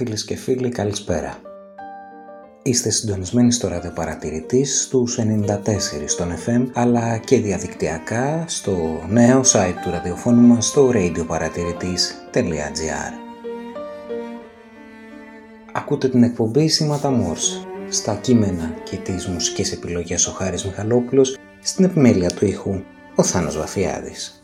Φίλες και φίλοι καλησπέρα. Είστε συντονισμένοι στο ραδιοπαρατηρητής στους 94 στον FM αλλά και διαδικτυακά στο νέο site του ραδιοφώνου μας στο radioparatiritis.gr Ακούτε την εκπομπή Σήματα Μόρς στα κείμενα και τις μουσικές επιλογές ο Χάρης Μιχαλόπουλος στην επιμέλεια του ήχου ο Θάνος Βαφιάδης.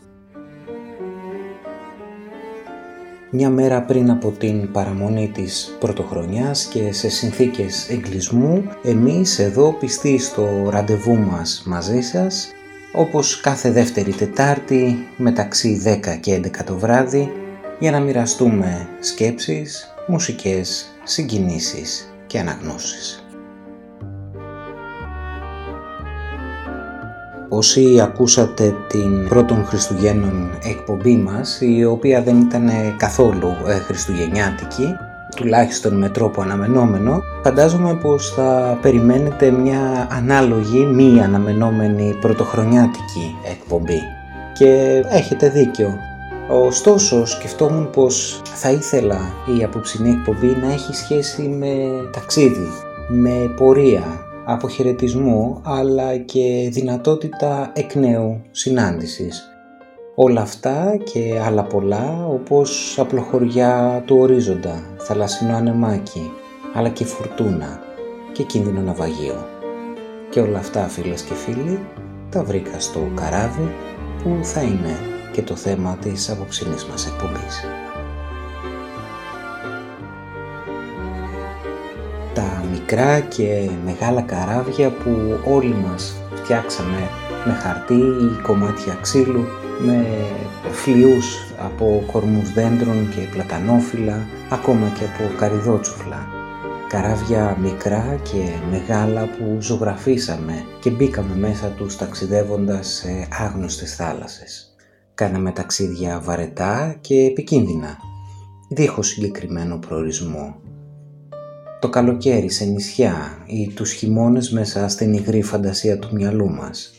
Μια μέρα πριν από την παραμονή της πρωτοχρονιάς και σε συνθήκες εγκλισμού, εμείς εδώ πιστοί στο ραντεβού μας μαζί σας, όπως κάθε δεύτερη Τετάρτη μεταξύ 10 και 11 το βράδυ, για να μοιραστούμε σκέψεις, μουσικές, συγκινήσεις και αναγνώσεις. Όσοι ακούσατε την πρώτον Χριστουγέννων εκπομπή μας, η οποία δεν ήταν καθόλου ε, χριστουγεννιάτικη, τουλάχιστον με τρόπο αναμενόμενο, φαντάζομαι πως θα περιμένετε μια ανάλογη μη αναμενόμενη πρωτοχρονιάτικη εκπομπή. Και έχετε δίκιο. Ωστόσο σκεφτόμουν πως θα ήθελα η απόψινή εκπομπή να έχει σχέση με ταξίδι, με πορεία, αποχαιρετισμού αλλά και δυνατότητα εκ νέου συνάντησης. Όλα αυτά και άλλα πολλά όπως απλοχωριά του ορίζοντα, θαλασσινό ανεμάκι, αλλά και φουρτούνα και κίνδυνο ναυαγείο. Και όλα αυτά φίλες και φίλοι τα βρήκα στο καράβι που θα είναι και το θέμα της απόψινής μας εκπομπής. Μικρά και μεγάλα καράβια που όλοι μας φτιάξαμε με χαρτί ή κομμάτια ξύλου, με φλοιούς από κορμούς δέντρων και πλατανόφυλλα, ακόμα και από καριδότσουφλα. Καράβια μικρά και μεγάλα που ζωγραφίσαμε και μπήκαμε μέσα τους ταξιδεύοντας σε άγνωστες θάλασσες. Κάναμε ταξίδια βαρετά και επικίνδυνα, δίχως συγκεκριμένο προορισμό το καλοκαίρι σε νησιά ή τους χειμώνες μέσα στην υγρή φαντασία του μυαλού μας.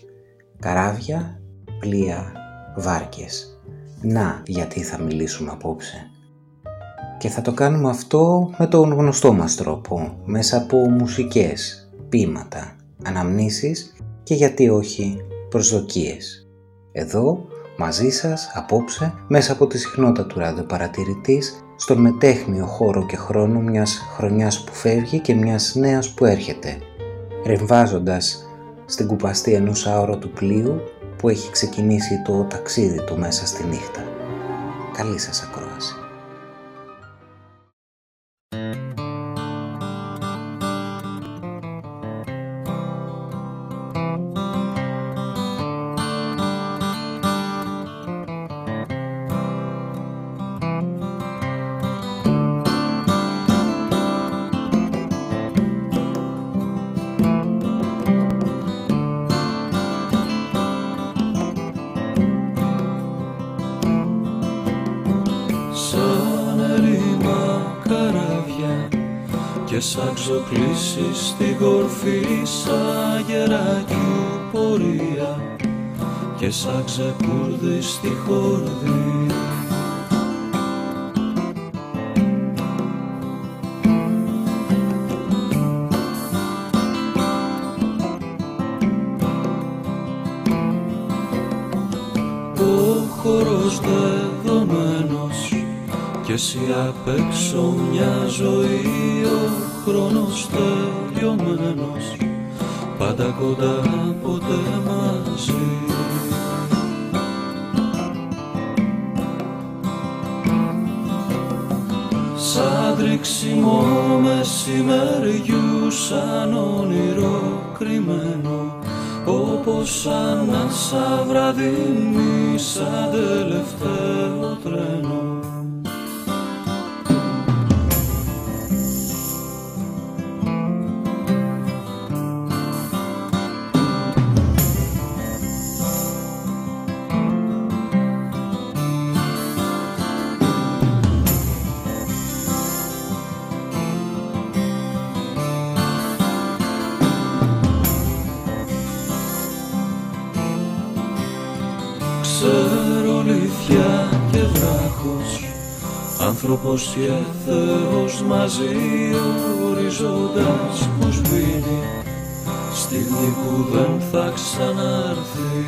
Καράβια, πλοία, βάρκες. Να γιατί θα μιλήσουμε απόψε. Και θα το κάνουμε αυτό με τον γνωστό μας τρόπο, μέσα από μουσικές, ποίηματα, αναμνήσεις και γιατί όχι προσδοκίες. Εδώ, μαζί σας, απόψε, μέσα από τη συχνότητα του ραδιοπαρατηρητής, στον μετέχνιο χώρο και χρόνο μιας χρονιάς που φεύγει και μιας νέας που έρχεται, ρεμβάζοντας στην κουπαστή ενός αόρατου πλοίου που έχει ξεκινήσει το ταξίδι του μέσα στη νύχτα. Καλή σας ακρόαση. Και σαν ξεκούρδι στη χορδή. Ο χορός δεδομένος και εσύ απ' έξω μια ζωή χρόνος τελειωμένος πάντα κοντά ποτέ μαζί Σαν τρέξιμο μεσημεριού σαν όνειρο κρυμμένο όπως ανάσα βραδινή σαν τελευταίο τρένο Άνθρωπος και Θεός μαζί οριζόντας που σβήνει Στιγμή που δεν θα ξαναρθεί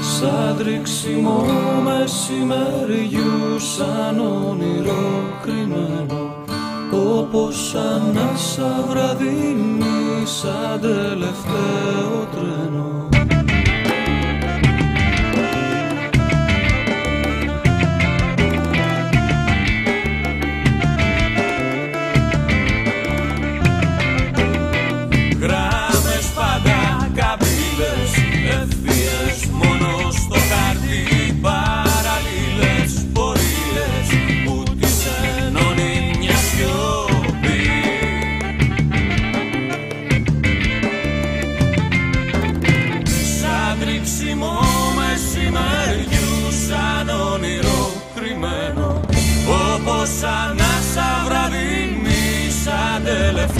Σαν τρίξιμο μεσημεριού σαν όνειρο κρυμμένο όπως ανάσα βραδινή σαν τελευταίο τρένο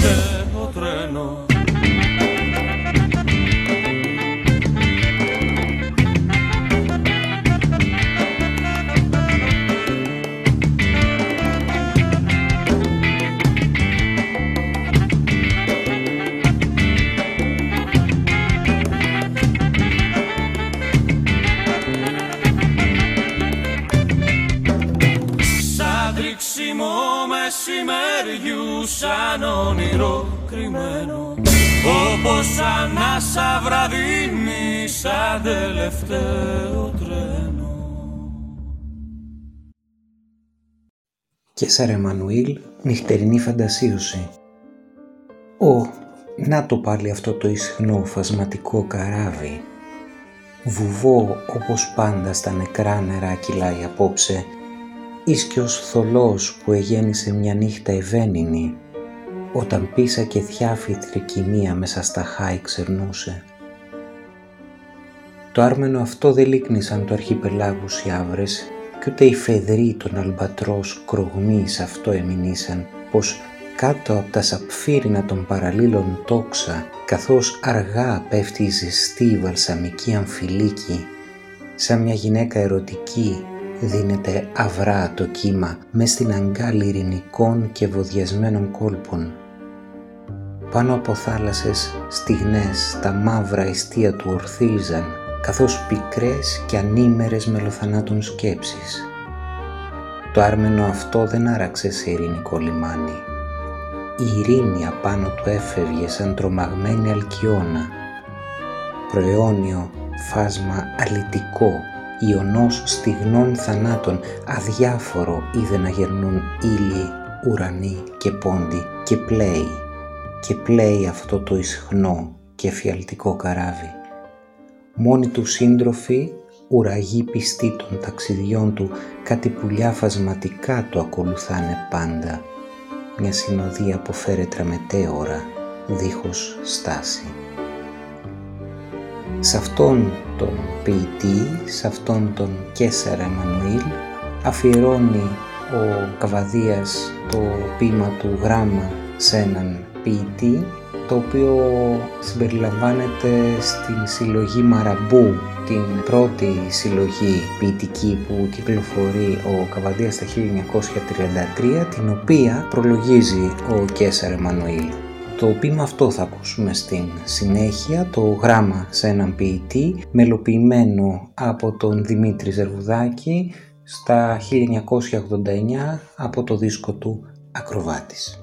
σαν όπως ανάσα βραδινή σαν τελευταίο τρένο. Και σαν Εμμανουήλ νυχτερινή φαντασίωση. Ω, να το πάλι αυτό το ισχνό φασματικό καράβι. Βουβό όπως πάντα στα νεκρά νερά κυλάει απόψε ίσκιος θολός που εγέννησε μια νύχτα ευαίνινη όταν πίσα και θιάφη τρικυμία μέσα στα χάη ξερνούσε. Το άρμενο αυτό δεν λίκνησαν το αρχιπελάγους οι άβρες και ούτε οι φεδροί των αλμπατρός κρογμής αυτό εμεινήσαν πως κάτω από τα σαπφύρινα των παραλίλων τόξα καθώς αργά πέφτει η ζεστή βαλσαμική αμφιλίκη σαν μια γυναίκα ερωτική δίνεται αυρά το κύμα με στην αγκάλη ειρηνικών και βοδιασμένων κόλπων. Πάνω από θάλασσες στιγνές τα μαύρα ιστία του ορθίζαν καθώς πικρές και ανήμερες μελοθανάτων σκέψεις. Το άρμενο αυτό δεν άραξε σε ειρηνικό λιμάνι. Η ειρήνη απάνω του έφευγε σαν τρομαγμένη αλκιώνα. Προαιώνιο φάσμα αλητικό ιονός στιγνών θανάτων αδιάφορο είδε να γερνούν ήλιοι, ουρανοί και πόντι και πλέει και πλέει αυτό το ισχνό και φιαλτικό καράβι. Μόνοι του σύντροφοι, ουραγοί πιστοί των ταξιδιών του, κάτι πουλιά φασματικά το ακολουθάνε πάντα. Μια συνοδεία που φέρετρα μετέωρα, δίχως στάση. Σε αυτόν τον ποιητή, σε αυτόν τον Κέσσαρα Εμμανουήλ, αφιερώνει ο Καβαδίας το ποίημα του γράμμα σε έναν ποιητή, το οποίο συμπεριλαμβάνεται στην συλλογή Μαραμπού, την πρώτη συλλογή ποιητική που κυκλοφορεί ο Καβαδίας τα 1933, την οποία προλογίζει ο Κέσσαρ Εμμανουήλ. Το ποίημα αυτό θα ακούσουμε στην συνέχεια, το γράμμα σε έναν ποιητή, μελοποιημένο από τον Δημήτρη Ζερβουδάκη στα 1989 από το δίσκο του «Ακροβάτης».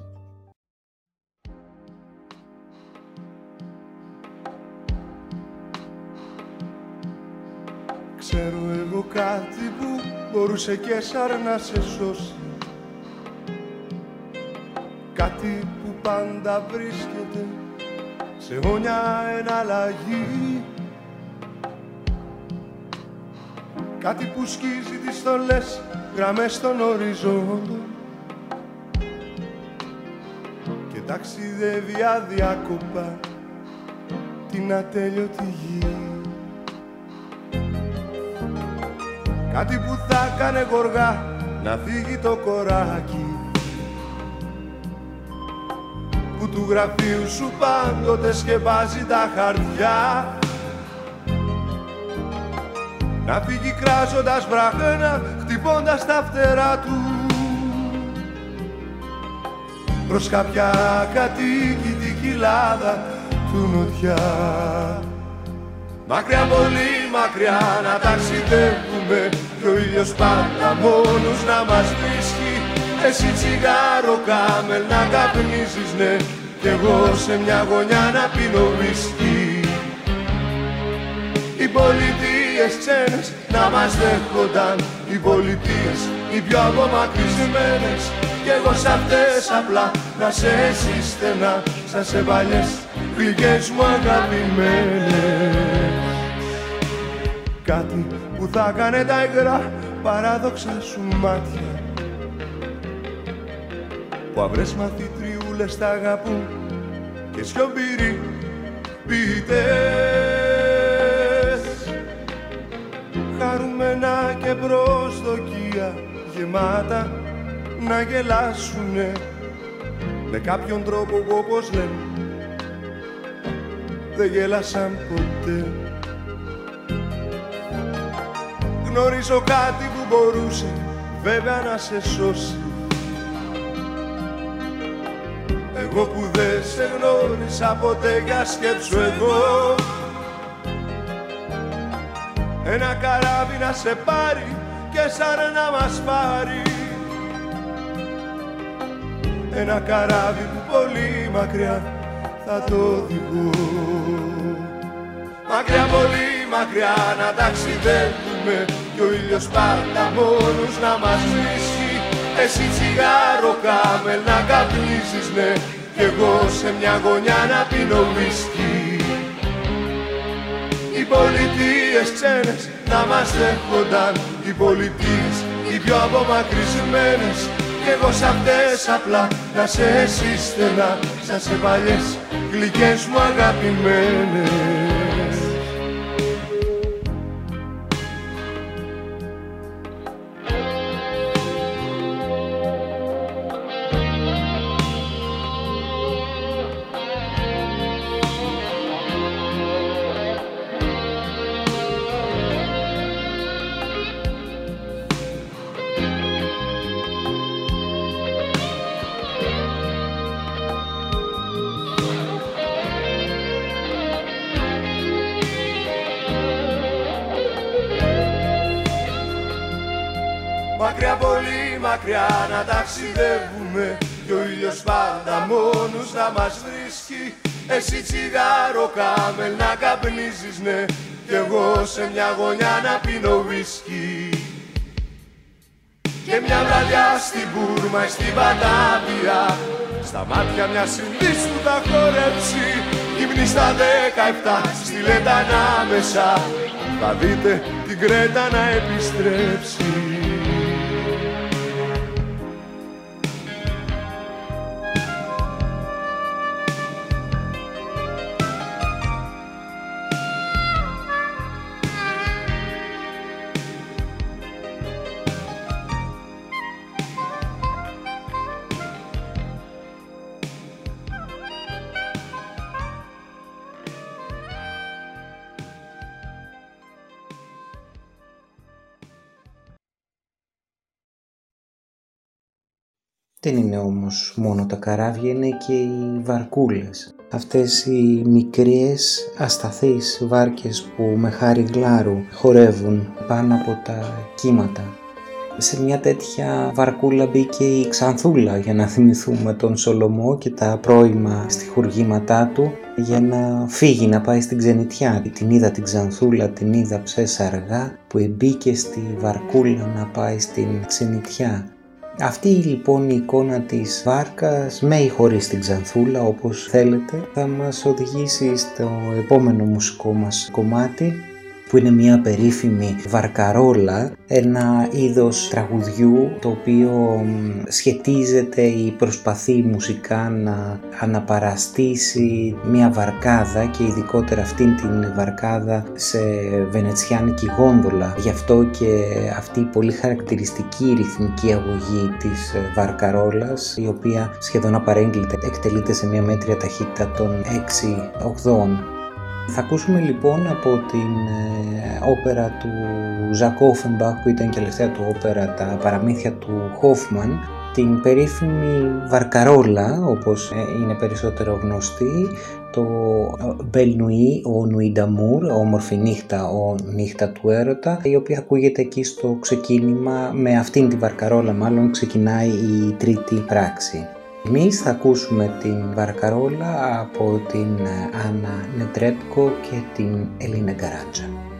Ξέρω εγώ κάτι που μπορούσε και σαν να σε σώσει Κάτι πάντα βρίσκεται σε όνια εναλλαγή Κάτι που σκίζει τις στολές γραμμές των οριζόντων και ταξιδεύει αδιάκοπα την ατέλειωτη γη. Κάτι που θα κάνε γοργά να φύγει το κοράκι που του γραφείου σου πάντοτε σκεπάζει τα χαρτιά. Να φύγει κράζοντας βραχένα χτυπώντας τα φτερά του. Προς κάποια κατοίκητη κοιλάδα του νοτιά. Μακριά πολύ μακριά να ταξιδεύουμε και ο ήλιος πάντα μόνος να μας βρίσκει εσύ τσιγάρο κάμελ να καπνίζεις ναι. Κι εγώ σε μια γωνιά να πίνω βίσκι Οι πολιτείες ξένες να μας δέχονταν. Οι πολιτείες οι πιο απομακρυσμένες. Κι εγώ σ' αυτές απλά να σε εσύ στενά Σαν σε παλιές γλυκές μου αγαπημένες. Κάτι που θα κάνε τα υγρά παράδοξα σου μάτια που αυρές μαθητριούλες τα αγαπούν και σιωπηροί ποιητές. Χαρούμενα και προσδοκία γεμάτα να γελάσουνε με κάποιον τρόπο που όπως λένε δεν γέλασαν ποτέ. Γνωρίζω κάτι που μπορούσε βέβαια να σε σώσει Εγώ που δεν σε γνώρισα ποτέ για σκέψου εγώ. Ένα καράβι να σε πάρει και σαν να μας πάρει. Ένα καράβι που πολύ μακριά θα το οδηγώ Μακριά πολύ μακριά να ταξιδεύουμε Κι ο ήλιος πάντα μόνος να μας βρίσκει. Εσύ τσιγάρο κάμελ να καπνίζεις ναι κι εγώ σε μια γωνιά να πίνω whisky Οι πολιτείες ξένες να μας δέχονταν Οι πολιτείες οι πιο απομακρυσμένες. Κι εγώ σ' αυτές απλά να σε εσύ στενά Σαν σε παλιές γλυκές μου αγαπημένες πολύ μακριά να ταξιδεύουμε. Κι ο ήλιος πάντα μόνος να μας βρίσκει. Εσύ τσιγάρο κάμελ να καπνίζεις ναι. Κι εγώ σε μια γωνιά να πίνω βίσκι Και μια βραδιά στην Μπούρμα ή στην Πατάπια Στα μάτια μια συνδύς που θα χορέψει. Γυμνή στα δέκα στη Λέτα ανάμεσα Θα δείτε την Κρέτα να επιστρέψει Δεν είναι όμως μόνο τα καράβια, είναι και οι βαρκούλες. Αυτές οι μικρές ασταθείς βάρκες που με χάρη γλάρου χορεύουν πάνω από τα κύματα. Σε μια τέτοια βαρκούλα μπήκε η Ξανθούλα για να θυμηθούμε τον Σολομό και τα πρώιμα στιχουργήματά του για να φύγει να πάει στην ξενιτιά. Την είδα την Ξανθούλα, την είδα ψέσα αργά που εμπήκε στη βαρκούλα να πάει στην ξενιτιά. Αυτή λοιπόν η εικόνα της βάρκας με ή χωρίς την ξανθούλα όπως θέλετε. Θα μας οδηγήσει στο επόμενο μουσικό μας κομμάτι που είναι μια περίφημη βαρκαρόλα, ένα είδος τραγουδιού το οποίο σχετίζεται ή προσπαθεί μουσικά να αναπαραστήσει μια βαρκάδα και ειδικότερα αυτήν την βαρκάδα σε βενετσιάνικη γόνδολα. Γι' αυτό και αυτή η πολύ χαρακτηριστική ρυθμική αγωγή της βαρκαρόλας η οποία σχεδόν απαρέγκλητα εκτελείται σε μια μέτρια ταχύτητα των 6 οχδών Θα ακούσουμε λοιπόν από την ε, όπερα του Ζακ Όφενμπαχ που ήταν και τελευταία του όπερα τα παραμύθια του Χόφμαν την περίφημη Βαρκαρόλα όπως ε, είναι περισσότερο γνωστή το Μπελ Νουί, ο Νουινταμούρ, όμορφη νύχτα, ο νύχτα του έρωτα, η οποία ακούγεται εκεί στο ξεκίνημα, με αυτήν τη βαρκαρόλα μάλλον ξεκινάει η τρίτη πράξη. Εμείς θα ακούσουμε την βαρκαρόλα από την Άννα Νετρέπκο και την Ελίνα Γκαράτζα.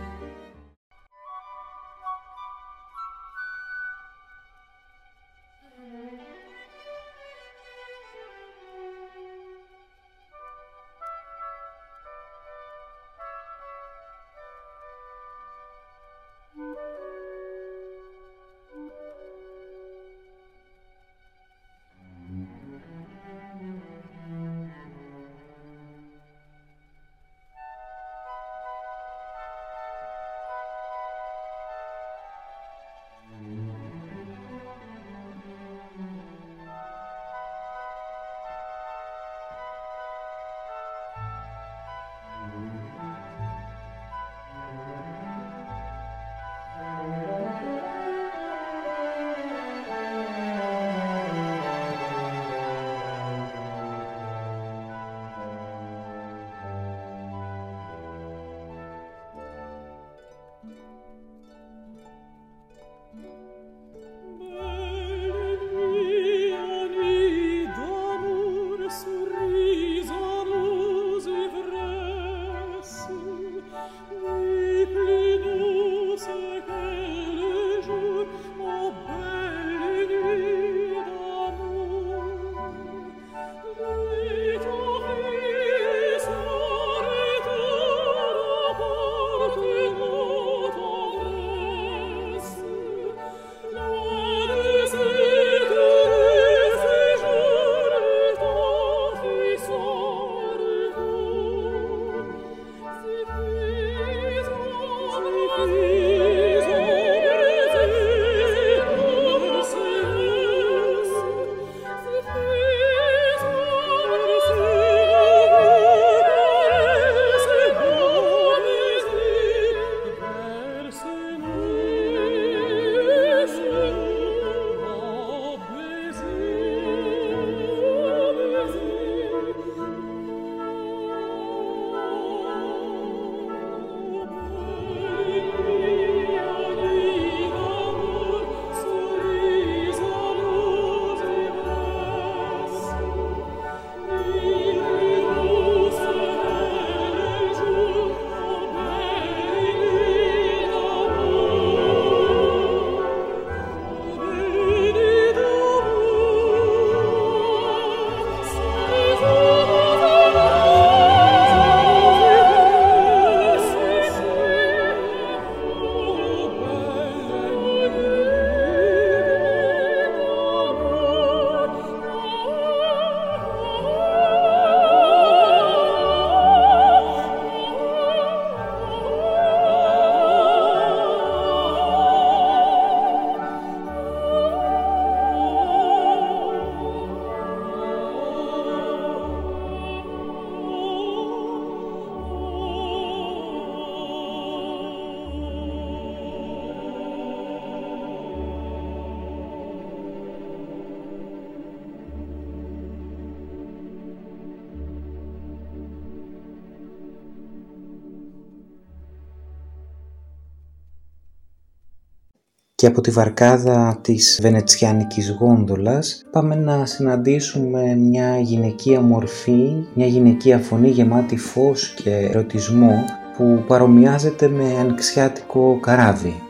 Και από τη βαρκάδα της βενετσιάνικης γόνδολας πάμε να συναντήσουμε μια γυναικεία μορφή, μια γυναικεία φωνή γεμάτη φως και ερωτισμό που παρομοιάζεται με ανοιξιάτικο καράβι.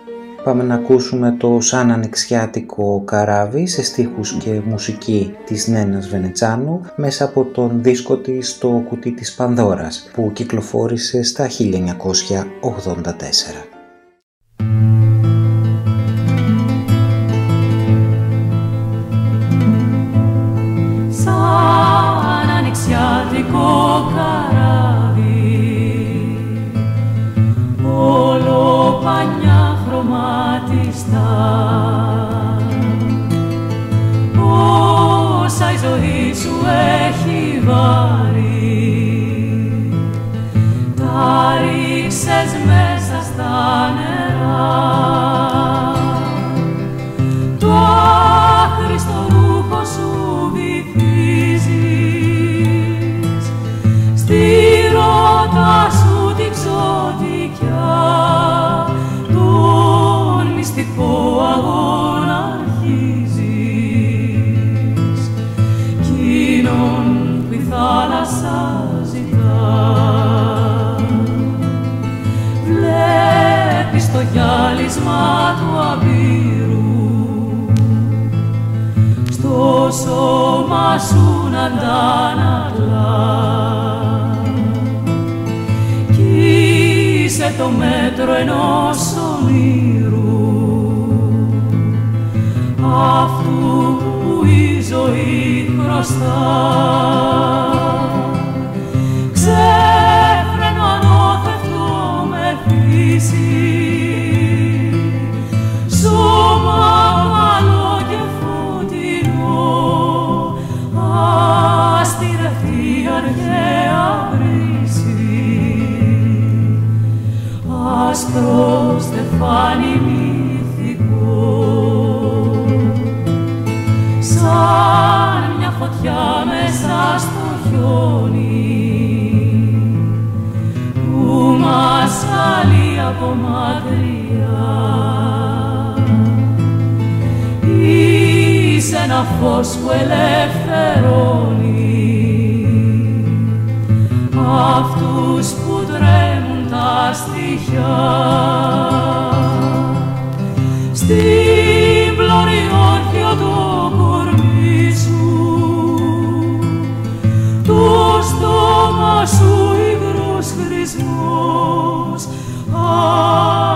Πάμε να ακούσουμε το σαν ανοιξιάτικο καράβι σε στίχους και μουσική της Νένας Βενετσάνου μέσα από τον δίσκο της το κουτί της Πανδώρας που κυκλοφόρησε στα 1984.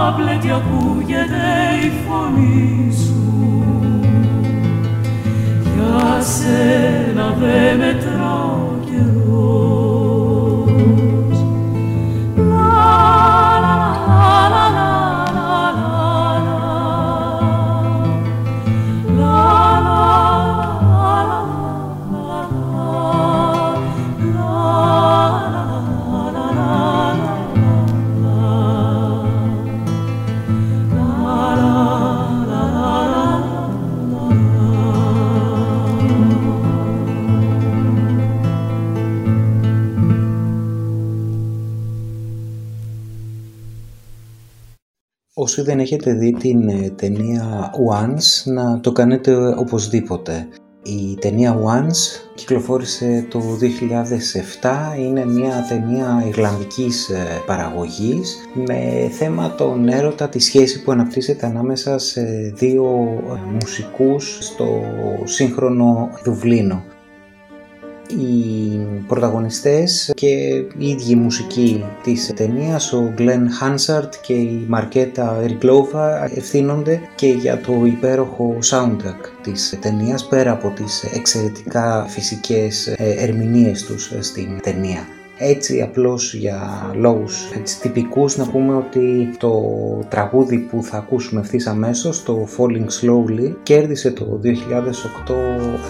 Άπλετη ακούγεται η φωνή σου. Σένα δε μετράω όσοι δεν έχετε δει την ε, ταινία Once να το κάνετε οπωσδήποτε. Η ταινία Once κυκλοφόρησε το 2007, είναι μια ταινία Ιρλανδικής ε, παραγωγής με θέμα τον έρωτα, τη σχέση που αναπτύσσεται ανάμεσα σε δύο ε, μουσικούς στο σύγχρονο Δουβλίνο οι πρωταγωνιστές και οι ίδιοι μουσικοί της ταινίας, ο Glenn Hansard και η Μαρκέτα Ερκλόβα ευθύνονται και για το υπέροχο soundtrack της ταινίας πέρα από τις εξαιρετικά φυσικές ε, ερμηνείες τους στην ταινία. Έτσι απλώς για λόγους έτσι, τυπικούς να πούμε ότι το τραγούδι που θα ακούσουμε ευθύς αμέσως, το Falling Slowly, κέρδισε το 2008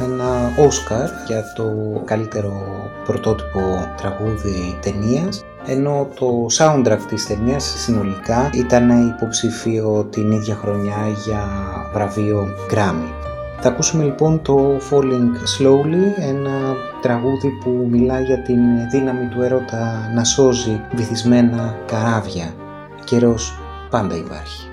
ένα Oscar για το καλύτερο πρωτότυπο τραγούδι ταινίας ενώ το soundtrack της ταινίας συνολικά ήταν υποψήφιο την ίδια χρονιά για βραβείο Grammy. Θα ακούσουμε λοιπόν το Falling Slowly, ένα τραγούδι που μιλά για την δύναμη του έρωτα να σώζει βυθισμένα καράβια. Καιρός πάντα υπάρχει.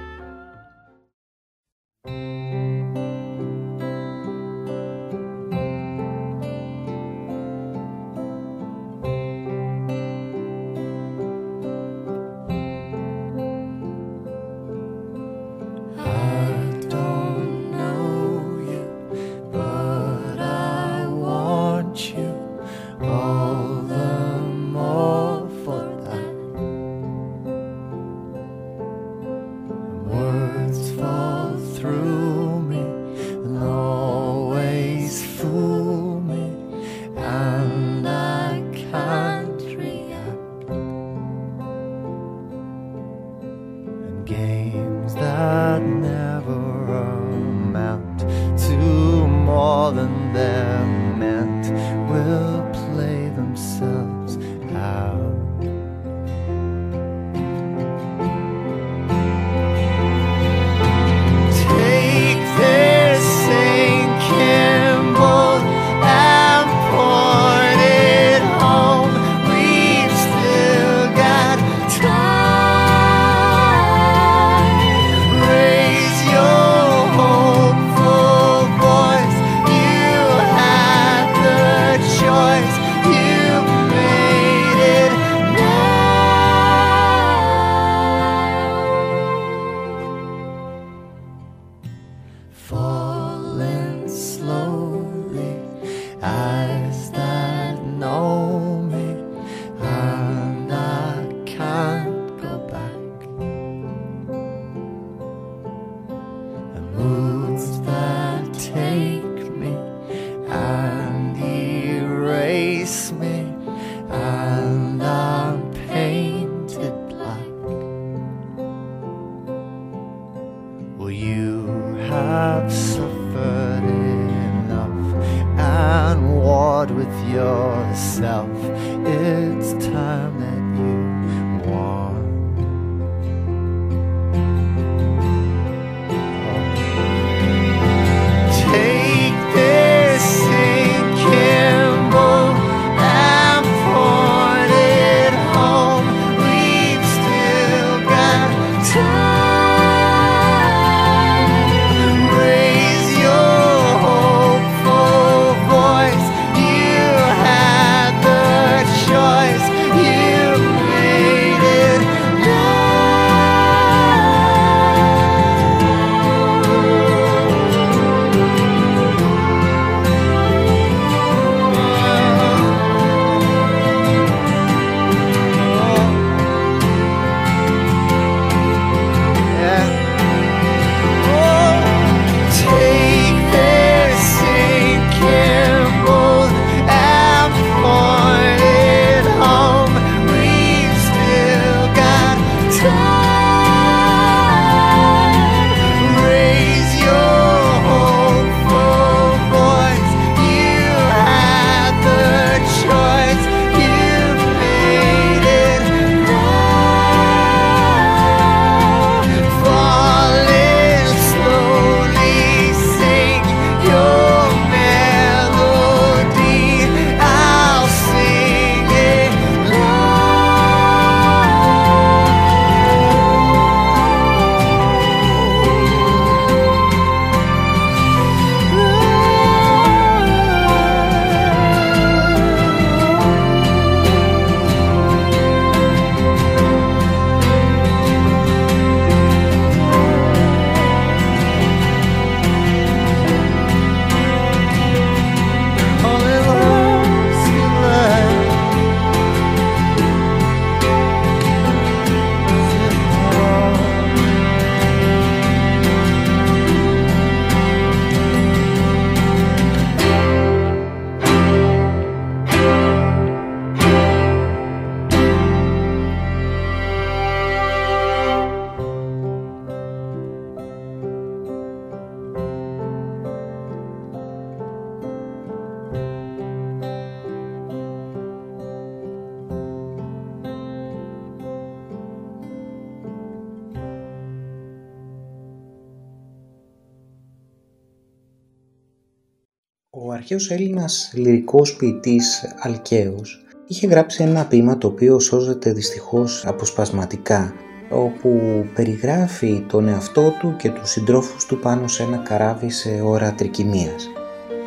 Ο αρχαίος Έλληνας λυρικός ποιητής Αλκαίος είχε γράψει ένα ποίημα το οποίο σώζεται δυστυχώς αποσπασματικά όπου περιγράφει τον εαυτό του και τους συντρόφους του πάνω σε ένα καράβι σε ώρα τρικυμίας.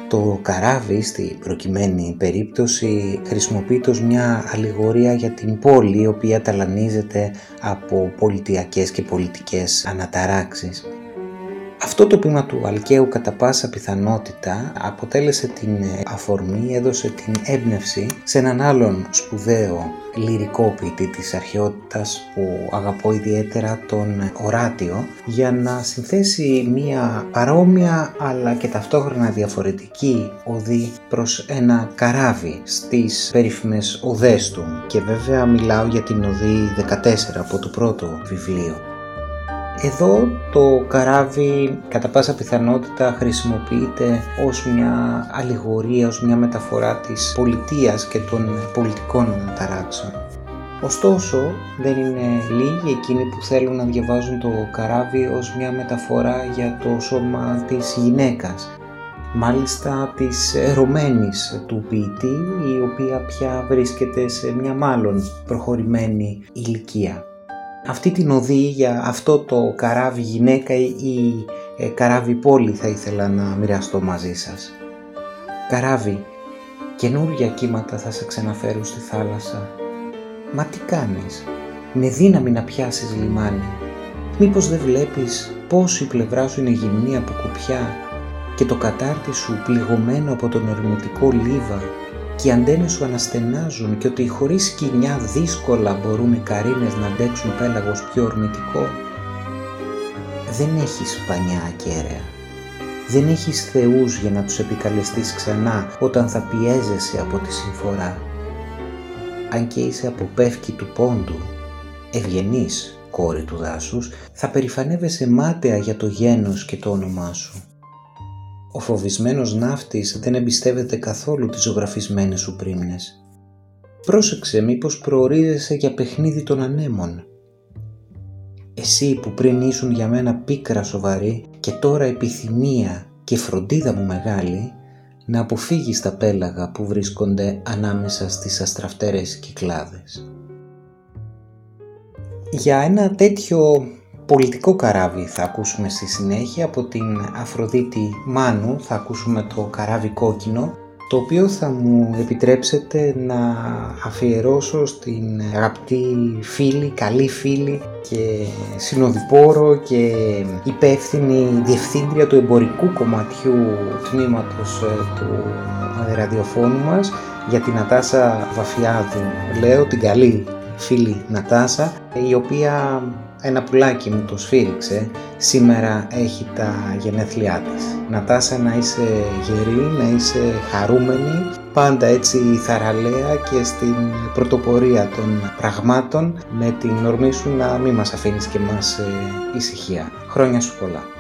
Το καράβι στη προκειμένη περίπτωση χρησιμοποιείται ως μια αλληγορία για την πόλη η οποία ταλανίζεται από πολιτιακές και πολιτικές αναταράξεις. Αυτό το ποίημα του Αλκαίου κατά πάσα πιθανότητα αποτέλεσε την αφορμή, έδωσε την έμπνευση σε έναν άλλον σπουδαίο λυρικό ποιητή της αρχαιότητας που αγαπώ ιδιαίτερα τον Οράτιο για να συνθέσει μία παρόμοια αλλά και ταυτόχρονα διαφορετική οδή προς ένα καράβι στις περίφημες οδές του και βέβαια μιλάω για την οδή 14 από το πρώτο βιβλίο. Εδώ το καράβι κατά πάσα πιθανότητα χρησιμοποιείται ως μια αλληγορία, ως μια μεταφορά της πολιτείας και των πολιτικών αναταράξεων. Ωστόσο δεν είναι λίγοι εκείνοι που θέλουν να διαβάζουν το καράβι ως μια μεταφορά για το σώμα της γυναίκας. Μάλιστα της ερωμένης του ποιητή η οποία πια βρίσκεται σε μια μάλλον προχωρημένη ηλικία αυτή την οδή για αυτό το καράβι γυναίκα ή ε, καράβι πόλη θα ήθελα να μοιραστώ μαζί σας. Καράβι, καινούργια κύματα θα σε ξαναφέρουν στη θάλασσα. Μα τι κάνεις, με δύναμη να πιάσεις λιμάνι. Μήπως δεν βλέπεις πως η πλευρά σου είναι γυμνή από κουπιά και το κατάρτι σου πληγωμένο από τον ορμητικό λίβα και οι αντένες σου αναστενάζουν και ότι χωρίς σκηνιά δύσκολα μπορούν οι καρίνες να αντέξουν πέλαγος πιο ορμητικό. Δεν έχεις πανιά ακέραια. Δεν έχεις θεούς για να τους επικαλεστείς ξανά όταν θα πιέζεσαι από τη συμφορά. Αν και είσαι από πεύκη του πόντου, ευγενής κόρη του δάσους, θα περηφανεύεσαι μάταια για το γένος και το όνομά σου. Ο φοβισμένος ναύτης δεν εμπιστεύεται καθόλου τις ζωγραφισμένες σου πρίμνες. Πρόσεξε μήπως προορίζεσαι για παιχνίδι των ανέμων. Εσύ που πριν ήσουν για μένα πίκρα σοβαρή και τώρα επιθυμία και φροντίδα μου μεγάλη, να αποφύγεις τα πέλαγα που βρίσκονται ανάμεσα στις αστραφτέρες κυκλάδες. Για ένα τέτοιο πολιτικό καράβι θα ακούσουμε στη συνέχεια. Από την Αφροδίτη Μάνου, θα ακούσουμε το καράβι κόκκινο το οποίο θα μου επιτρέψετε να αφιερώσω στην αγαπητή φίλη, καλή φίλη και συνοδοιπόρο και υπεύθυνη διευθύντρια του εμπορικού κομματιού τμήματος ε, του ραδιοφώνου μας για την Νατάσα Βαφιάδου, λέω την καλή φίλη Νατάσα, η οποία ένα πουλάκι μου το σφύριξε, σήμερα έχει τα γενέθλιά της. Νατάσα να είσαι γερή, να είσαι χαρούμενη, πάντα έτσι θαραλέα και στην πρωτοπορία των πραγμάτων με την ορμή σου να μην μας αφήνεις και μας ε, ησυχία. Χρόνια σου πολλά.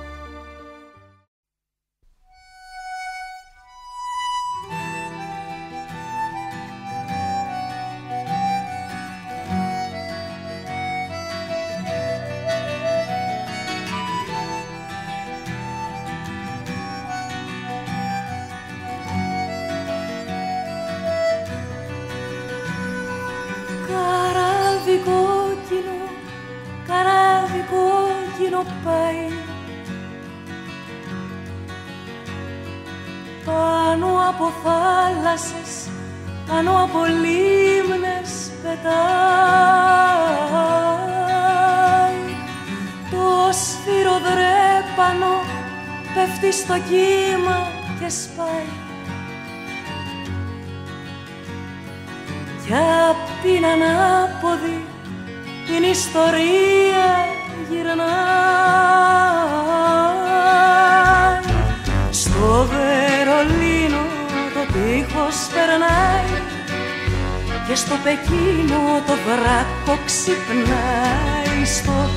έχω ξυπνάει στο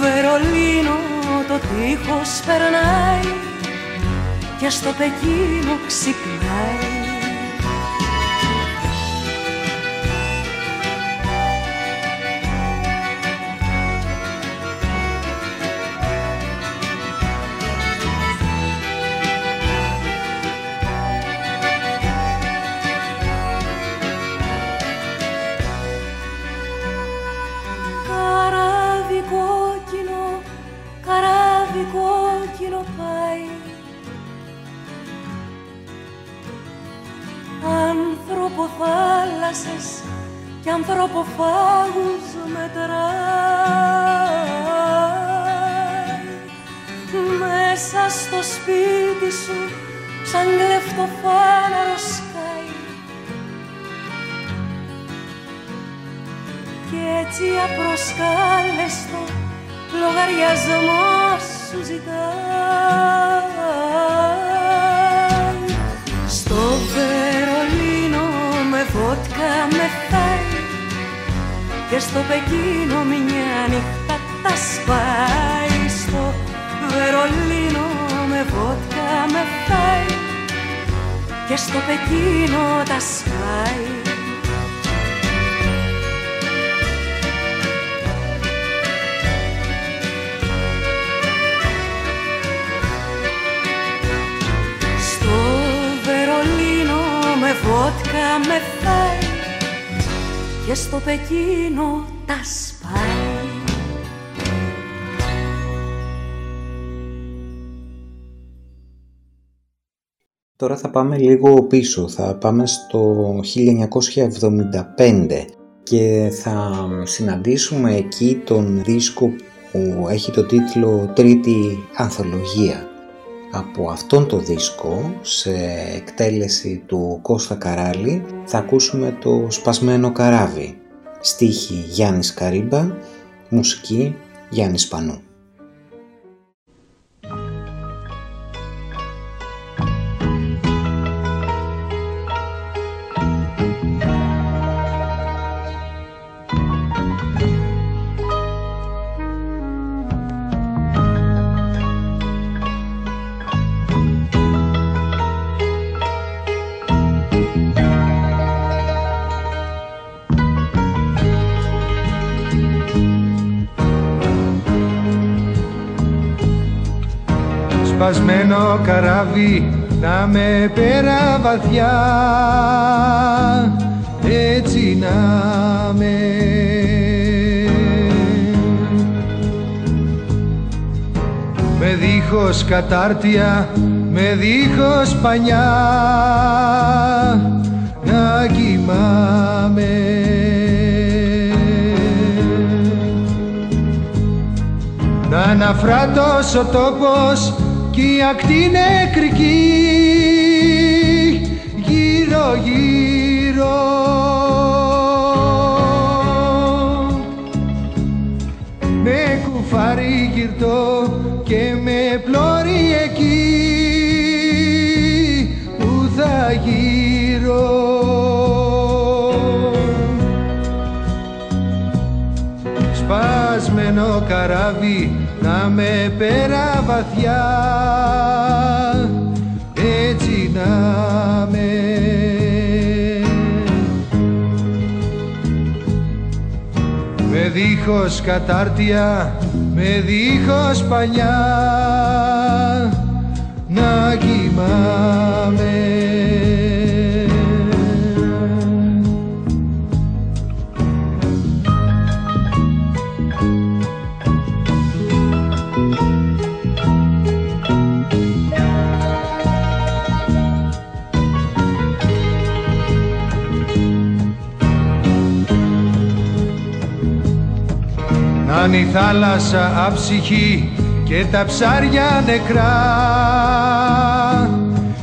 Βερολίνο το τείχος περνάει και στο Πεκίνο ξυπνάει. Τώρα θα πάμε λίγο πίσω, θα πάμε στο 1975 και θα συναντήσουμε εκεί τον δίσκο που έχει το τίτλο «Τρίτη Ανθολογία». Από αυτόν το δίσκο, σε εκτέλεση του Κώστα Καράλη, θα ακούσουμε το «Σπασμένο καράβι». Στίχη Γιάννης Καρύμπα, μουσική Γιάννης Πανού. Σπασμένο καράβι να με πέρα βαθιά. Έτσι να με με δίχως κατάρτια με δίχως πανιά να κοιμάμαι. Να αναφράτως ο τόπος κι η ακτή νεκρική γύρω γύρω. Με κουφάρι γυρτό και με πλώρη εκεί που θα γύρω. Σπασμένο καράβι να με πέρα βαθιά. Έτσι να με με δίχως κατάρτια με δίχως παλιά να κοιμάμαι Αν η θάλασσα αψυχή και τα ψάρια νεκρά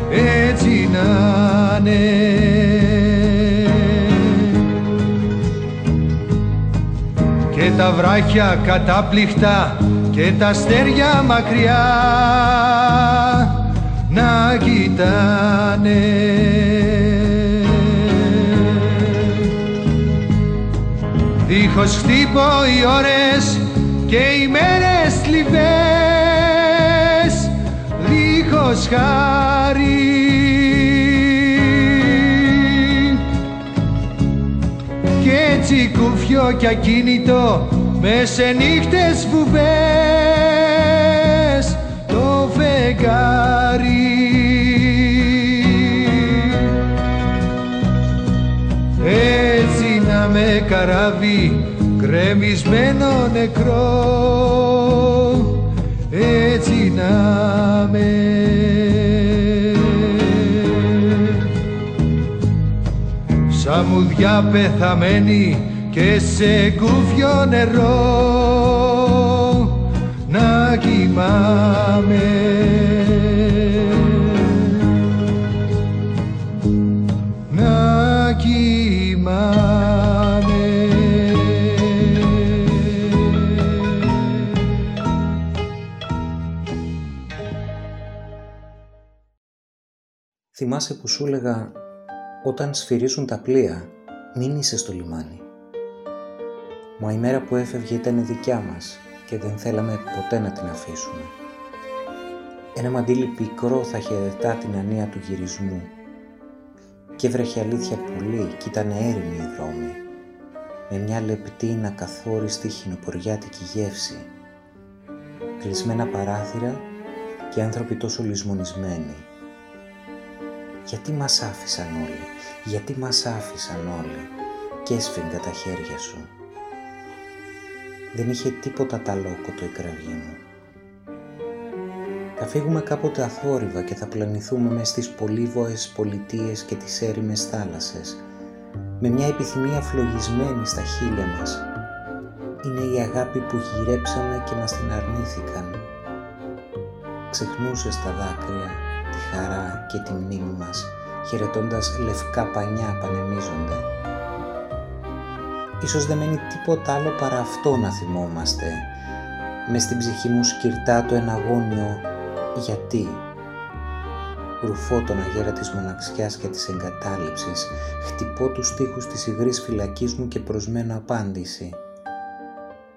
έτσι να είναι. Και τα βράχια κατάπληκτα και τα αστέρια μακριά να κοιτάνε Δίχως χτύπω οι ώρες και οι μέρες θλιβές Δίχως χάρη. Κι έτσι κουφιό κι ακίνητο μες σε νύχτες βουβές το φεγγάρι Έτσι να με καράβι κρεμισμένο νεκρό. Έτσι να με σαν μουδιά πεθαμένη και σε κούφιο νερό. Να κοιμάμαι Θυμάσαι που σου έλεγα όταν σφυρίζουν τα πλοία μην είσαι στο λιμάνι. Μα η μέρα που έφευγε ήταν δικιά μας και δεν θέλαμε ποτέ να την αφήσουμε. Ένα μαντίλι πικρό θα χαιρετά την ανία του γυρισμού και βρέχε αλήθεια πολύ κι ήταν έρημοι οι δρόμοι με μια λεπτή να καθόριστη χινοποριάτικη γεύση κλεισμένα παράθυρα και άνθρωποι τόσο λησμονισμένοι γιατί μας άφησαν όλοι, γιατί μας άφησαν όλοι και έσφιγγα τα χέρια σου. Δεν είχε τίποτα ταλόκοτο η κραυγή μου. Θα φύγουμε κάποτε αθόρυβα και θα πλανηθούμε μες στις πολύβοες πολιτείες και τις έρημες θάλασσες με μια επιθυμία φλογισμένη στα χείλια μας. Είναι η αγάπη που γυρέψαμε και μας την αρνήθηκαν. Ξεχνούσες τα δάκρυα, τη χαρά και τη μνήμη μας, χαιρετώντας λευκά πανιά πανεμίζονται. Ίσως δεν μένει τίποτα άλλο παρά αυτό να θυμόμαστε. Μες στην ψυχή μου σκυρτά το εναγώνιο «Γιατί» ρουφώ τον αγέρα της μοναξιάς και της εγκατάλειψης, χτυπώ τους τοίχους της υγρής φυλακής μου και προσμένω απάντηση.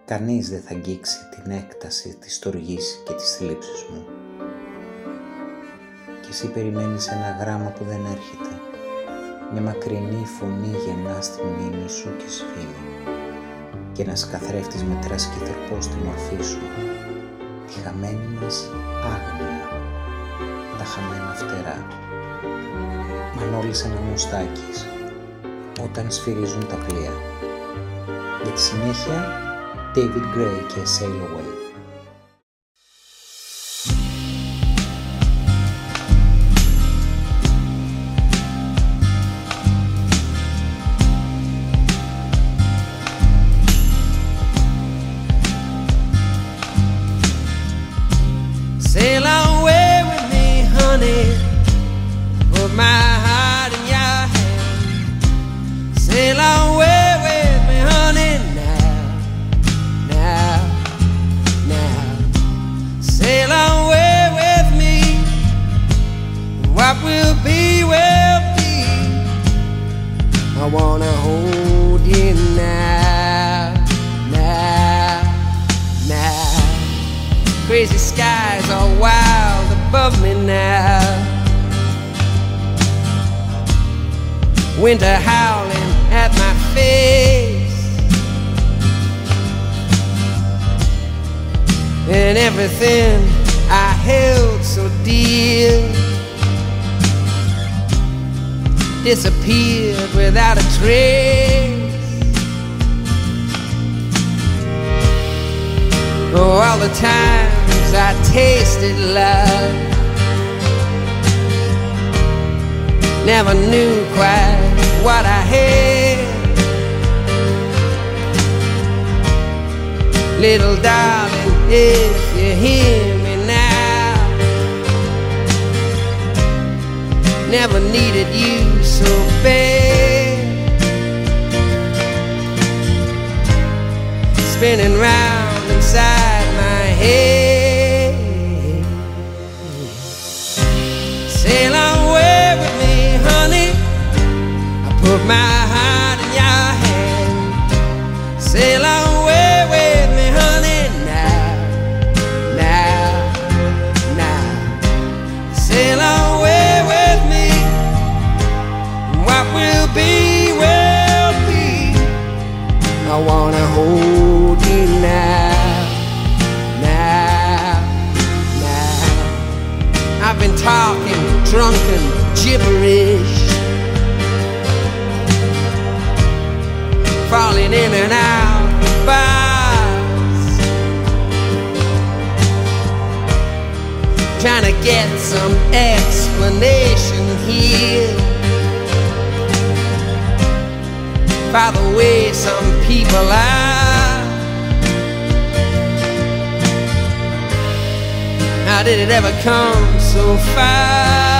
Κανείς δεν θα αγγίξει την έκταση της στοργής και της θλίψης μου. Και εσύ περιμένεις ένα γράμμα που δεν έρχεται. Μια μακρινή φωνή γεννά στη μνήμη σου και σφήνει. Και ένας καθρέφτης μετράς σκυθροπό στη μορφή σου. Τη χαμένη μας άγνοια τα χαμένα φτερά. Μανώλης Αναμουστάκης όταν σφυρίζουν τα πλοία. Για τη συνέχεια, David Gray και Sail Away. Disappeared without a trace. Oh, all the times I tasted love. Never knew quite what I had. Little darling, if you hear never needed you so bad. Spinning round inside my head. Sail away with me, honey. I put my talking drunken gibberish, falling in and out of bars, trying to get some explanation here. By the way, some people are. How did it ever come so fast.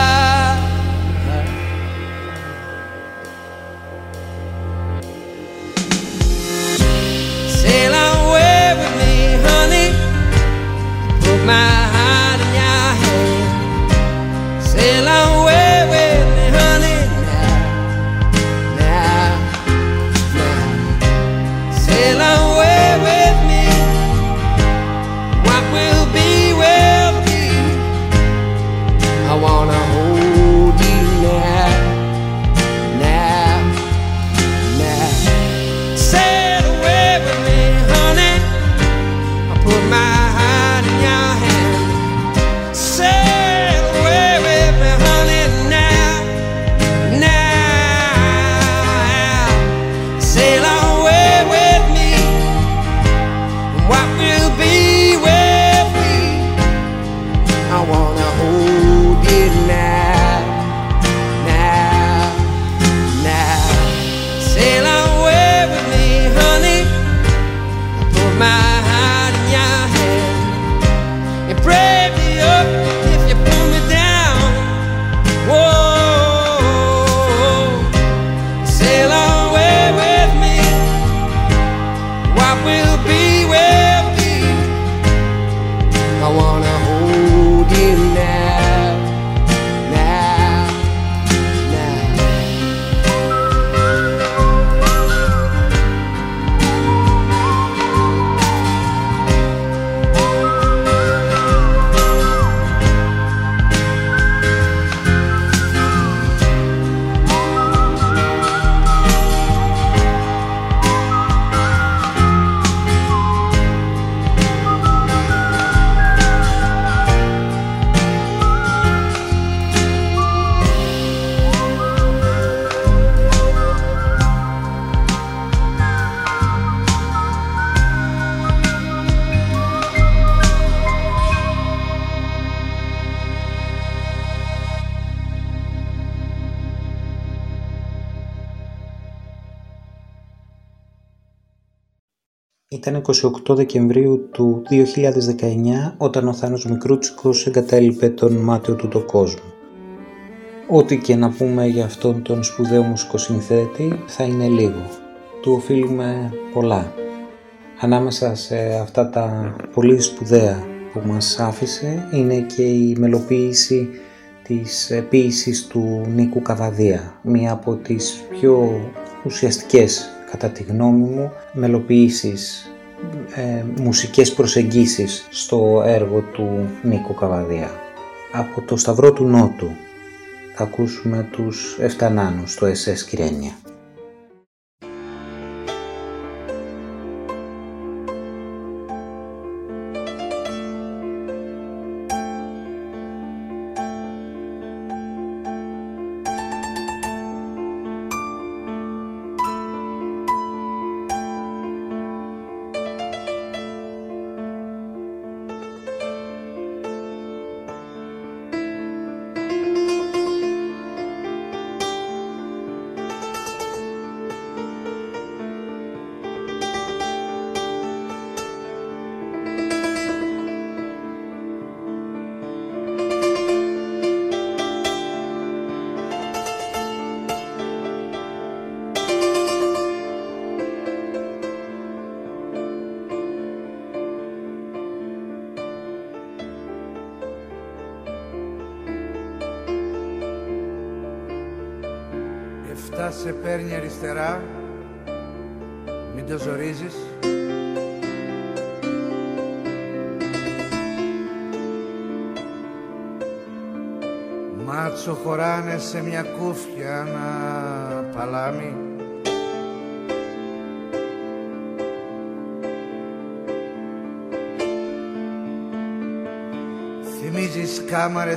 28 Δεκεμβρίου του 2019 όταν ο Θάνος Μικρούτσικος εγκατέλειπε τον μάτιο του το κόσμο. Ό,τι και να πούμε για αυτόν τον σπουδαίο μουσικοσυνθέτη θα είναι λίγο. Του οφείλουμε πολλά. Ανάμεσα σε αυτά τα πολύ σπουδαία που μας άφησε είναι και η μελοποίηση της ποίησης του Νίκου Καβαδία, μία από τις πιο ουσιαστικές κατά τη γνώμη μου μελοποιήσεις, ε, μουσικές προσεγγίσεις στο έργο του Νίκου Καβαδία. Από το Σταυρό του Νότου θα ακούσουμε τους Εφτανάνους στο SS Κυρένια.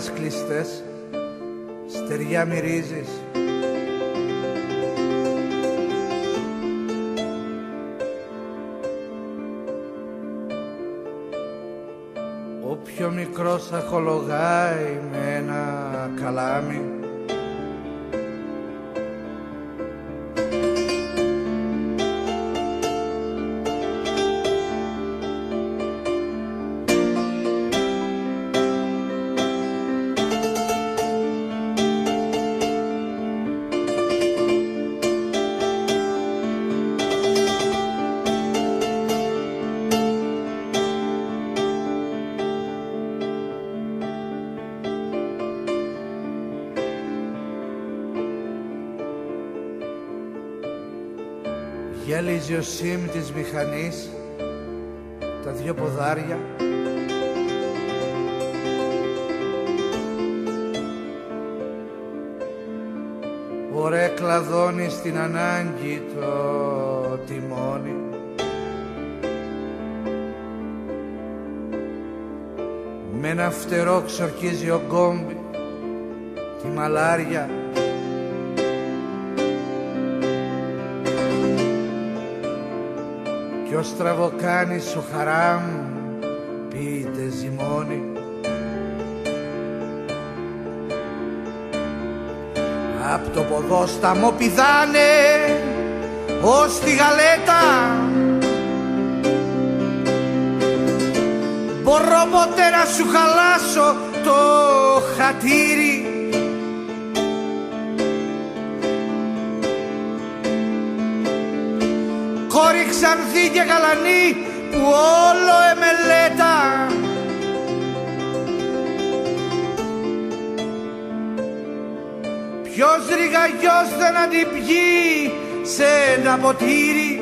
cristãs Γέλιζε ο σίμ της μηχανής τα δυο ποδάρια. Ωραία κλαδώνει στην ανάγκη το τιμόνι. Με ένα φτερό ξορκίζει ο γκόμπι τη μαλάρια Ποιος στραβοκάνει σου χαράμ πείτε ζυμώνει. Απ' το ποδόσταμο πηδάνε ως τη γαλέτα. Μπορώ ποτέ να σου χαλάσω το χατήρι ξανθή και γαλανή που όλο εμελέτα. Ποιος ρηγαγιός δεν αντιπιεί σε ένα ποτήρι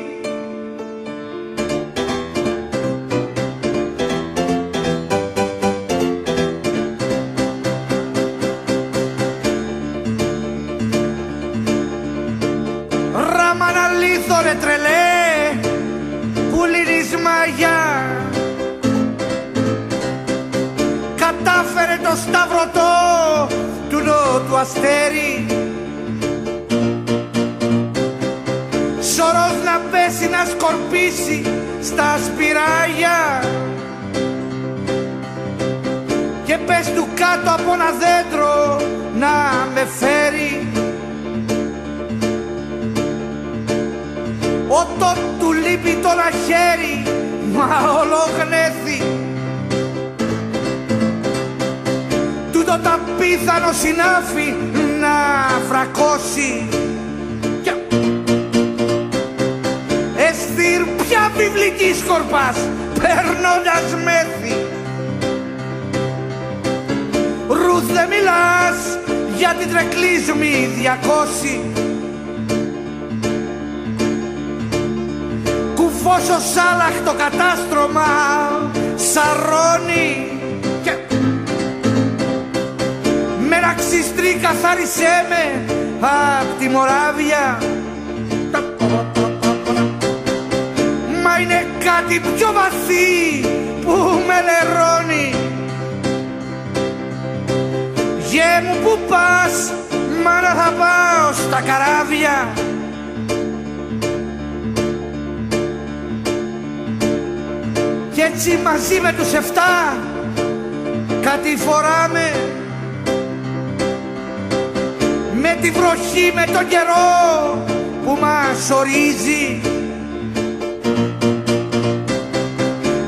Τούτο τα πίθανο συνάφη να φρακώσει. Εστήρ πια βιβλική σκορπάς παίρνοντας μέθη Ρουθ δεν μιλάς για την τρεκλίσμη διακόση Κουφός ο Σάλαχ το κατάστρωμα σαρώνει με ραξιστρή καθάρισέ με απ' τη Μοράβια. Μα είναι κάτι πιο βαθύ που με λερώνει Γε μου που πας, μάνα θα πάω στα καράβια. Κι έτσι μαζί με τους εφτά κάτι φοράμε τη βροχή, με τον καιρό που μας ορίζει.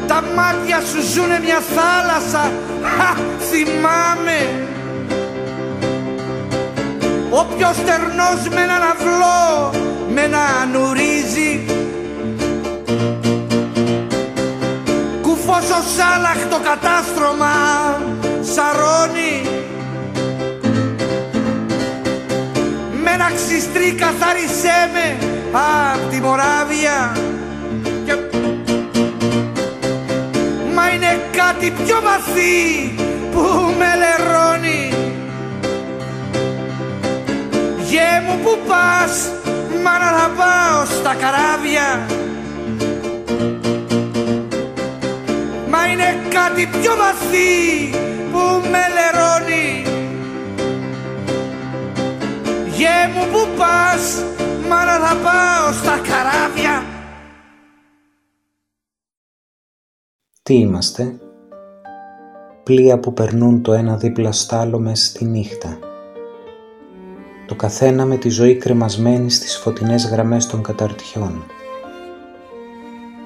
Τα μάτια σου ζουνε μια θάλασσα, χα, θυμάμαι. Όποιος στερνός με έναν αυλό με έναν ουρίζει. Κουφός ο Σάλαχ το κατάστρωμα σαρώνει Με ένα ξυστρί καθάρισέ με απ' τη Μοράβια. Μα είναι κάτι πιο βαθύ που με λερώνει. Γε μου που πας, μάνα θα πάω στα καράβια. Μα είναι κάτι πιο βαθύ που με λερώνει Γε μου που πας, μάνα θα πάω στα καράβια Τι είμαστε; Πλοία που περνούν το ένα δίπλα στ' άλλο μέσα στη νύχτα το καθένα με τη ζωή κρεμασμένη στις φωτεινές γραμμές των καταρτιών.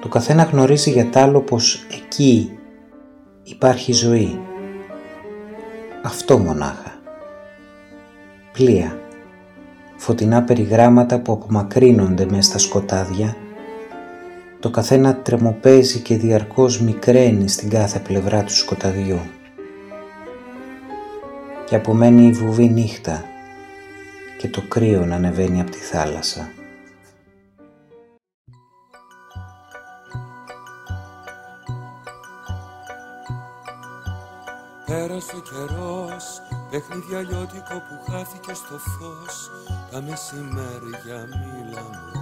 Το καθένα γνωρίζει για τ' άλλο πως εκεί υπάρχει ζωή. Αυτό μονάχα. Πλοία. Φωτεινά περιγράμματα που απομακρύνονται μέσα στα σκοτάδια. Το καθένα τρεμοπαίζει και διαρκώς μικραίνει στην κάθε πλευρά του σκοταδιού. Και απομένει η βουβή νύχτα και το κρύο να ανεβαίνει από τη θάλασσα. Πέρασε ο καιρός, παιχνίδι αλλιώτικο που χάθηκε στο φως τα μεσημέρια μίλα μου.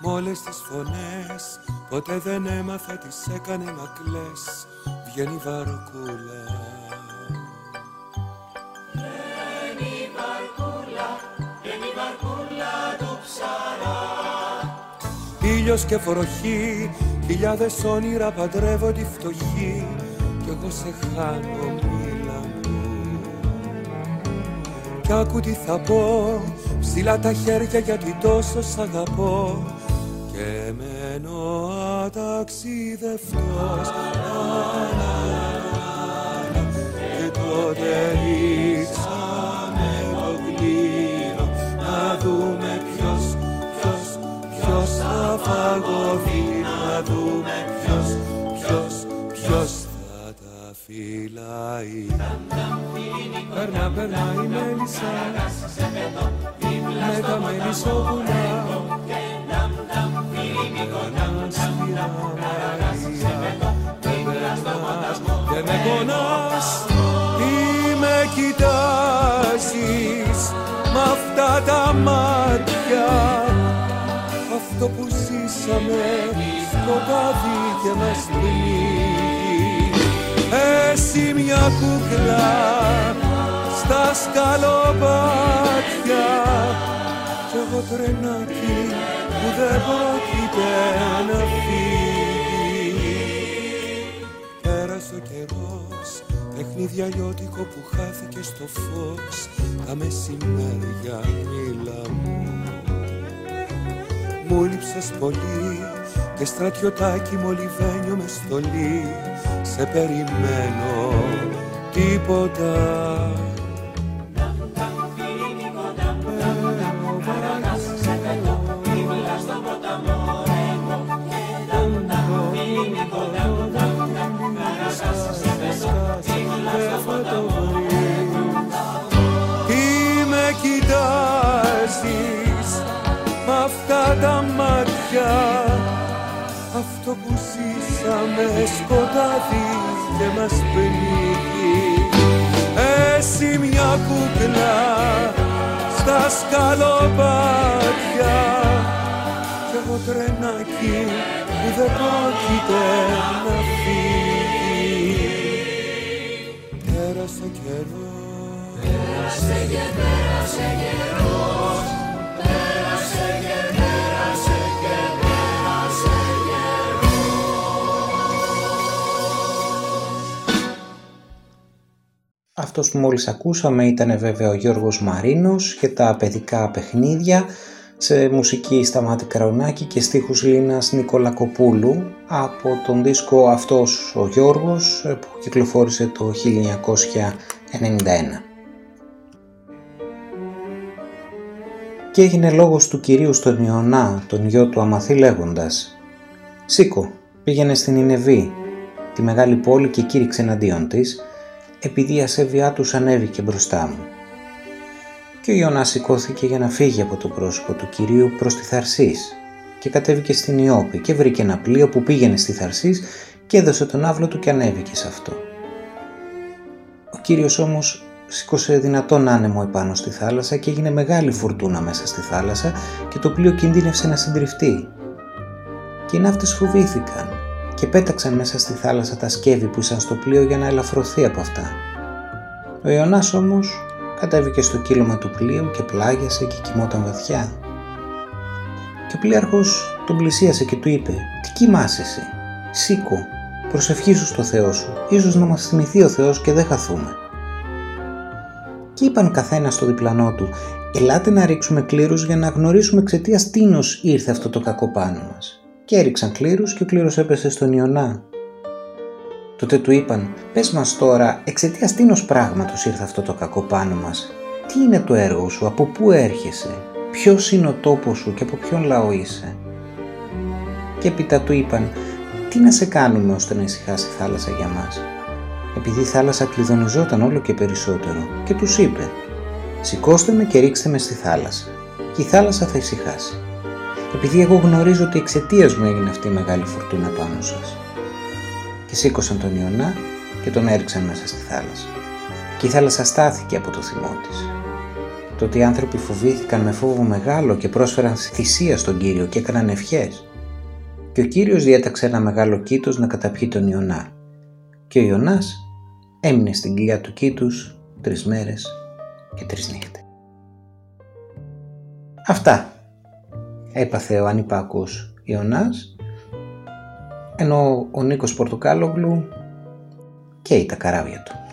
Μ' όλες τις φωνές ποτέ δεν έμαθα τι έκανε να κλαις. Βγαίνει βαρκούλα. Ήλιος και βροχή Χιλιάδες όνειρα παντρεύω τη φτωχή. Κι εγώ σε χάνω Κι άκου τι θα πω. Ψηλά τα χέρια γιατί τόσο σ' αγαπώ. Και μένω αταξιδευτός. Και τότε ρίξαμε το κλήρο. Να δούμε φαγωθεί. Να δούμε ποιος, ποιος, ποιος θα τα φυλάει. Περνά, περνά η μέλισσα. Με τα μελισσόπουλα δεν με πονάς ή με κοιτάζεις μ' αυτά τα μάτια. Αυτό που ζήσαμε σκοτάδι και με πνίγει Εσύ μια κούκλα στα σκαλοπάτια. Κι εγώ τρενάκι που δεν πρόκειται να φύγει. Πέρασε ο καιρός παιχνίδι αλλιώτικο που χάθηκε στο φως. Τα μεσημέρια μίλα μου. Μου λείψες πολύ και στρατιωτάκι μολυβένιο με στολή. Σε περιμένω τίποτα ζήσαμε σκοτάδι και μας πνίγει. Εσύ μια κούκλα στα σκαλοπάτια κι εγώ τρενάκι που δεν πρόκειται να φύγει. Πέρασε καιρός. Πέρασε και πέρασε καιρός. Πέρασε και πέρασε Αυτός που μόλις ακούσαμε ήταν βέβαια ο Γιώργος Μαρίνος και τα παιδικά παιχνίδια σε μουσική Σταμάτη Κραουνάκη και στίχους Λίνας Νικολακοπούλου από τον δίσκο αυτός ο Γιώργος που κυκλοφόρησε το 1991. Και έγινε λόγος του κυρίου στον Ιωνά, τον γιο του Αμαθή λέγοντας «Σήκω, πήγαινε στην Ινεβή, τη μεγάλη πόλη και κήρυξε εναντίον της, επειδή η ασέβειά τους ανέβηκε μπροστά μου». Και ο Ιωνάς σηκώθηκε για να φύγει από το πρόσωπο του κυρίου προς τη Θαρσής και κατέβηκε στην Ιώπη και βρήκε ένα πλοίο που πήγαινε στη Θαρσής και έδωσε τον άβλο του και ανέβηκε σε αυτό. Ο κύριος όμως σήκωσε δυνατόν άνεμο επάνω στη θάλασσα και έγινε μεγάλη φουρτούνα μέσα στη θάλασσα και το πλοίο κινδύνευσε να συντριφτεί. Και οι ναύτες φοβήθηκαν και πέταξαν μέσα στη θάλασσα τα σκεύη που ήσαν στο πλοίο για να ελαφρωθεί από αυτά. Ο Ιωνάς όμως κατέβηκε στο κύλωμα του πλοίου και πλάγιασε και κοιμόταν βαθιά. Και ο πλοίαρχος τον πλησίασε και του είπε «Τι κοιμάσαι εσύ, σήκω, προσευχήσου στο Θεό σου, ίσως να μας θυμηθεί ο Θεός και δεν χαθούμε» και είπαν καθένα στο διπλανό του «Ελάτε να ρίξουμε κλήρους για να γνωρίσουμε εξαιτίας τίνος ήρθε αυτό το κακό πάνω μας». Και έριξαν κλήρους και ο κλήρος έπεσε στον Ιωνά. Τότε του είπαν «Πες μας τώρα εξαιτίας τίνος πράγματος ήρθε αυτό το κακό πάνω μας. Τι είναι το έργο σου, από πού έρχεσαι, ποιος είναι ο τόπος σου και από ποιον λαό είσαι». Και έπειτα του είπαν «Τι να σε κάνουμε ώστε να ησυχάσει η θάλασσα για μας» επειδή η θάλασσα κλειδονιζόταν όλο και περισσότερο και τους είπε «Σηκώστε με και ρίξτε με στη θάλασσα και η θάλασσα θα ησυχάσει, επειδή εγώ γνωρίζω ότι εξαιτίας μου έγινε αυτή η μεγάλη φουρτούνα πάνω σας». Και σήκωσαν τον Ιωνά και τον έριξαν μέσα στη θάλασσα. Και η θάλασσα στάθηκε από το θυμό της. Τότε οι άνθρωποι φοβήθηκαν με φόβο μεγάλο και πρόσφεραν θυσία στον Κύριο και έκαναν ευχές. Και ο Κύριος διέταξε ένα μεγάλο κήτος να καταπιεί τον Ιωνά. Και ο Ιωνάς έμεινε στην κοιλιά του κήτους τρεις μέρες και τρεις νύχτες. Αυτά έπαθε ο ανυπάκος Ιωνάς ενώ ο Νίκος Πορτοκάλογλου καίει τα καράβια του.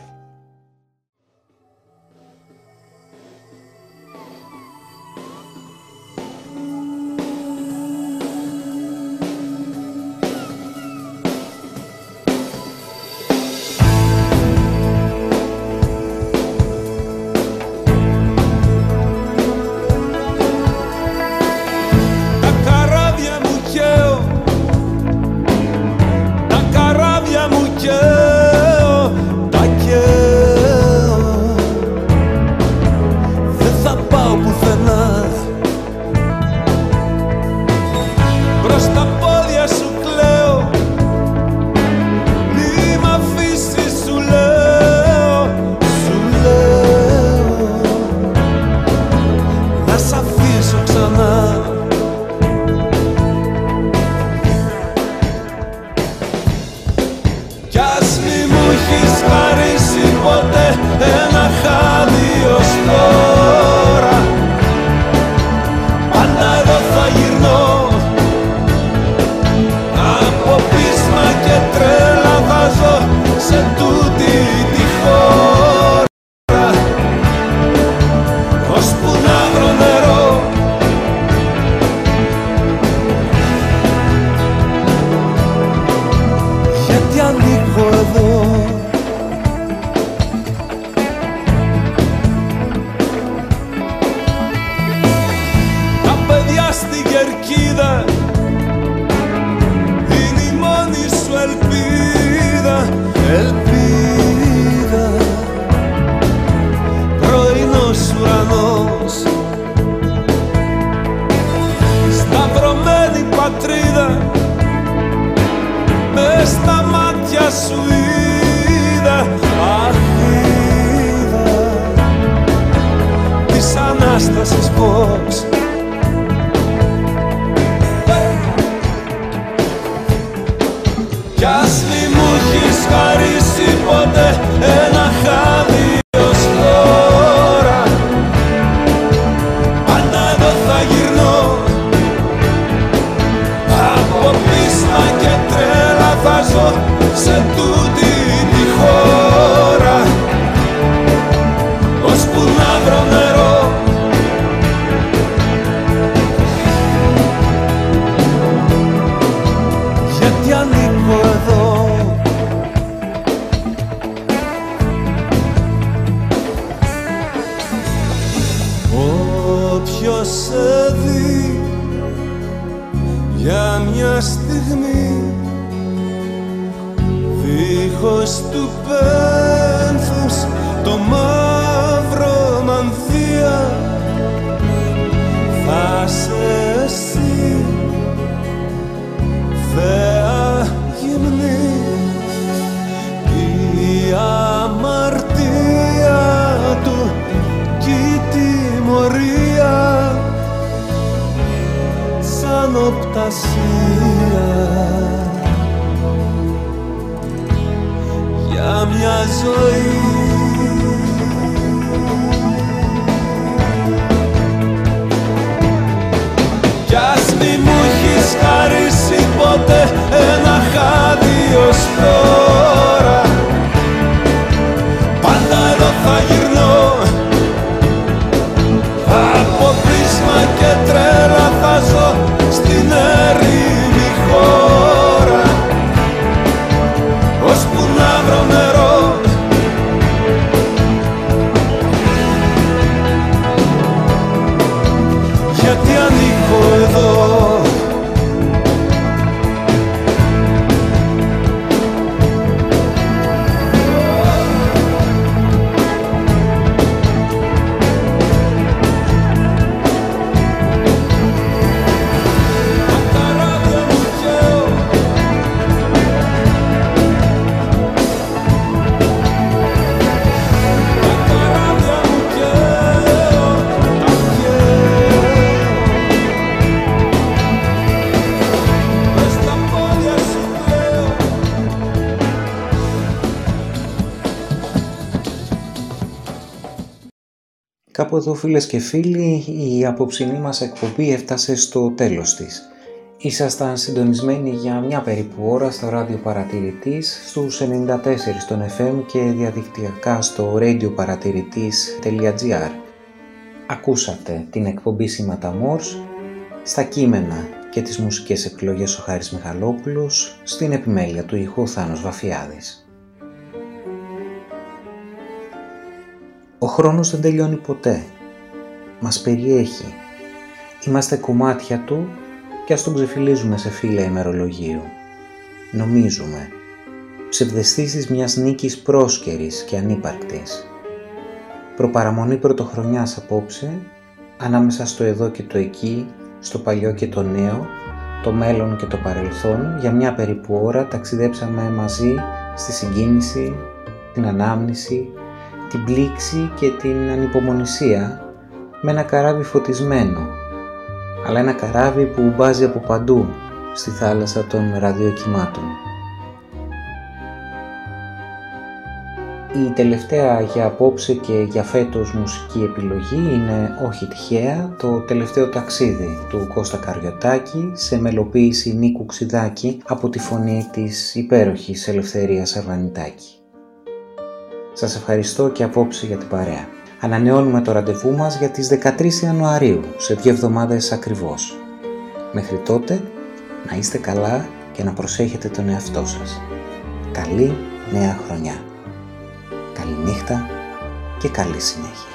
Δίχως του πένθους το μαύρο μανδύα θα σε εσύ θέα γυμνή η αμαρτία του κι η τιμωρία σαν οπτασία ζωή. Κι ας μη μου έχεις χαρίσει ποτέ ένα Κάπου εδώ φίλες και φίλοι η απόψινή μας εκπομπή έφτασε στο τέλος της. Ήσασταν συντονισμένοι για μια περίπου ώρα στο ράδιο παρατηρητής στους 94 στον FM και διαδικτυακά στο radioparatiritis.gr Ακούσατε την εκπομπή Σήματα Μόρς στα κείμενα και τις μουσικές επιλογές ο Χάρης Μιχαλόπουλος στην επιμέλεια του ηχού Θάνος Βαφιάδης. Ο χρόνος δεν τελειώνει ποτέ. Μας περιέχει. Είμαστε κομμάτια του και ας τον ξεφυλίζουμε σε φύλλα ημερολογίου. Νομίζουμε. Ψευδεστήσεις μιας νίκης πρόσκαιρης και ανύπαρκτης. Προπαραμονή πρωτοχρονιάς απόψε, ανάμεσα στο εδώ και το εκεί, στο παλιό και το νέο, το μέλλον και το παρελθόν, για μια περίπου ώρα ταξιδέψαμε μαζί στη συγκίνηση, την ανάμνηση, την πλήξη και την ανυπομονησία με ένα καράβι φωτισμένο, αλλά ένα καράβι που μπάζει από παντού στη θάλασσα των ραδιοκυμάτων. Η τελευταία για απόψε και για φέτος μουσική επιλογή είναι όχι τυχαία το τελευταίο ταξίδι του Κώστα Καριωτάκη σε μελοποίηση Νίκου Ξιδάκη από τη φωνή της υπέροχης Ελευθερίας Αρβανιτάκη. Σας ευχαριστώ και απόψε για την παρέα. Ανανεώνουμε το ραντεβού μας για τις 13 Ιανουαρίου, σε δύο εβδομάδες ακριβώς. Μέχρι τότε, να είστε καλά και να προσέχετε τον εαυτό σας. Καλή νέα χρονιά. Καληνύχτα και καλή συνέχεια.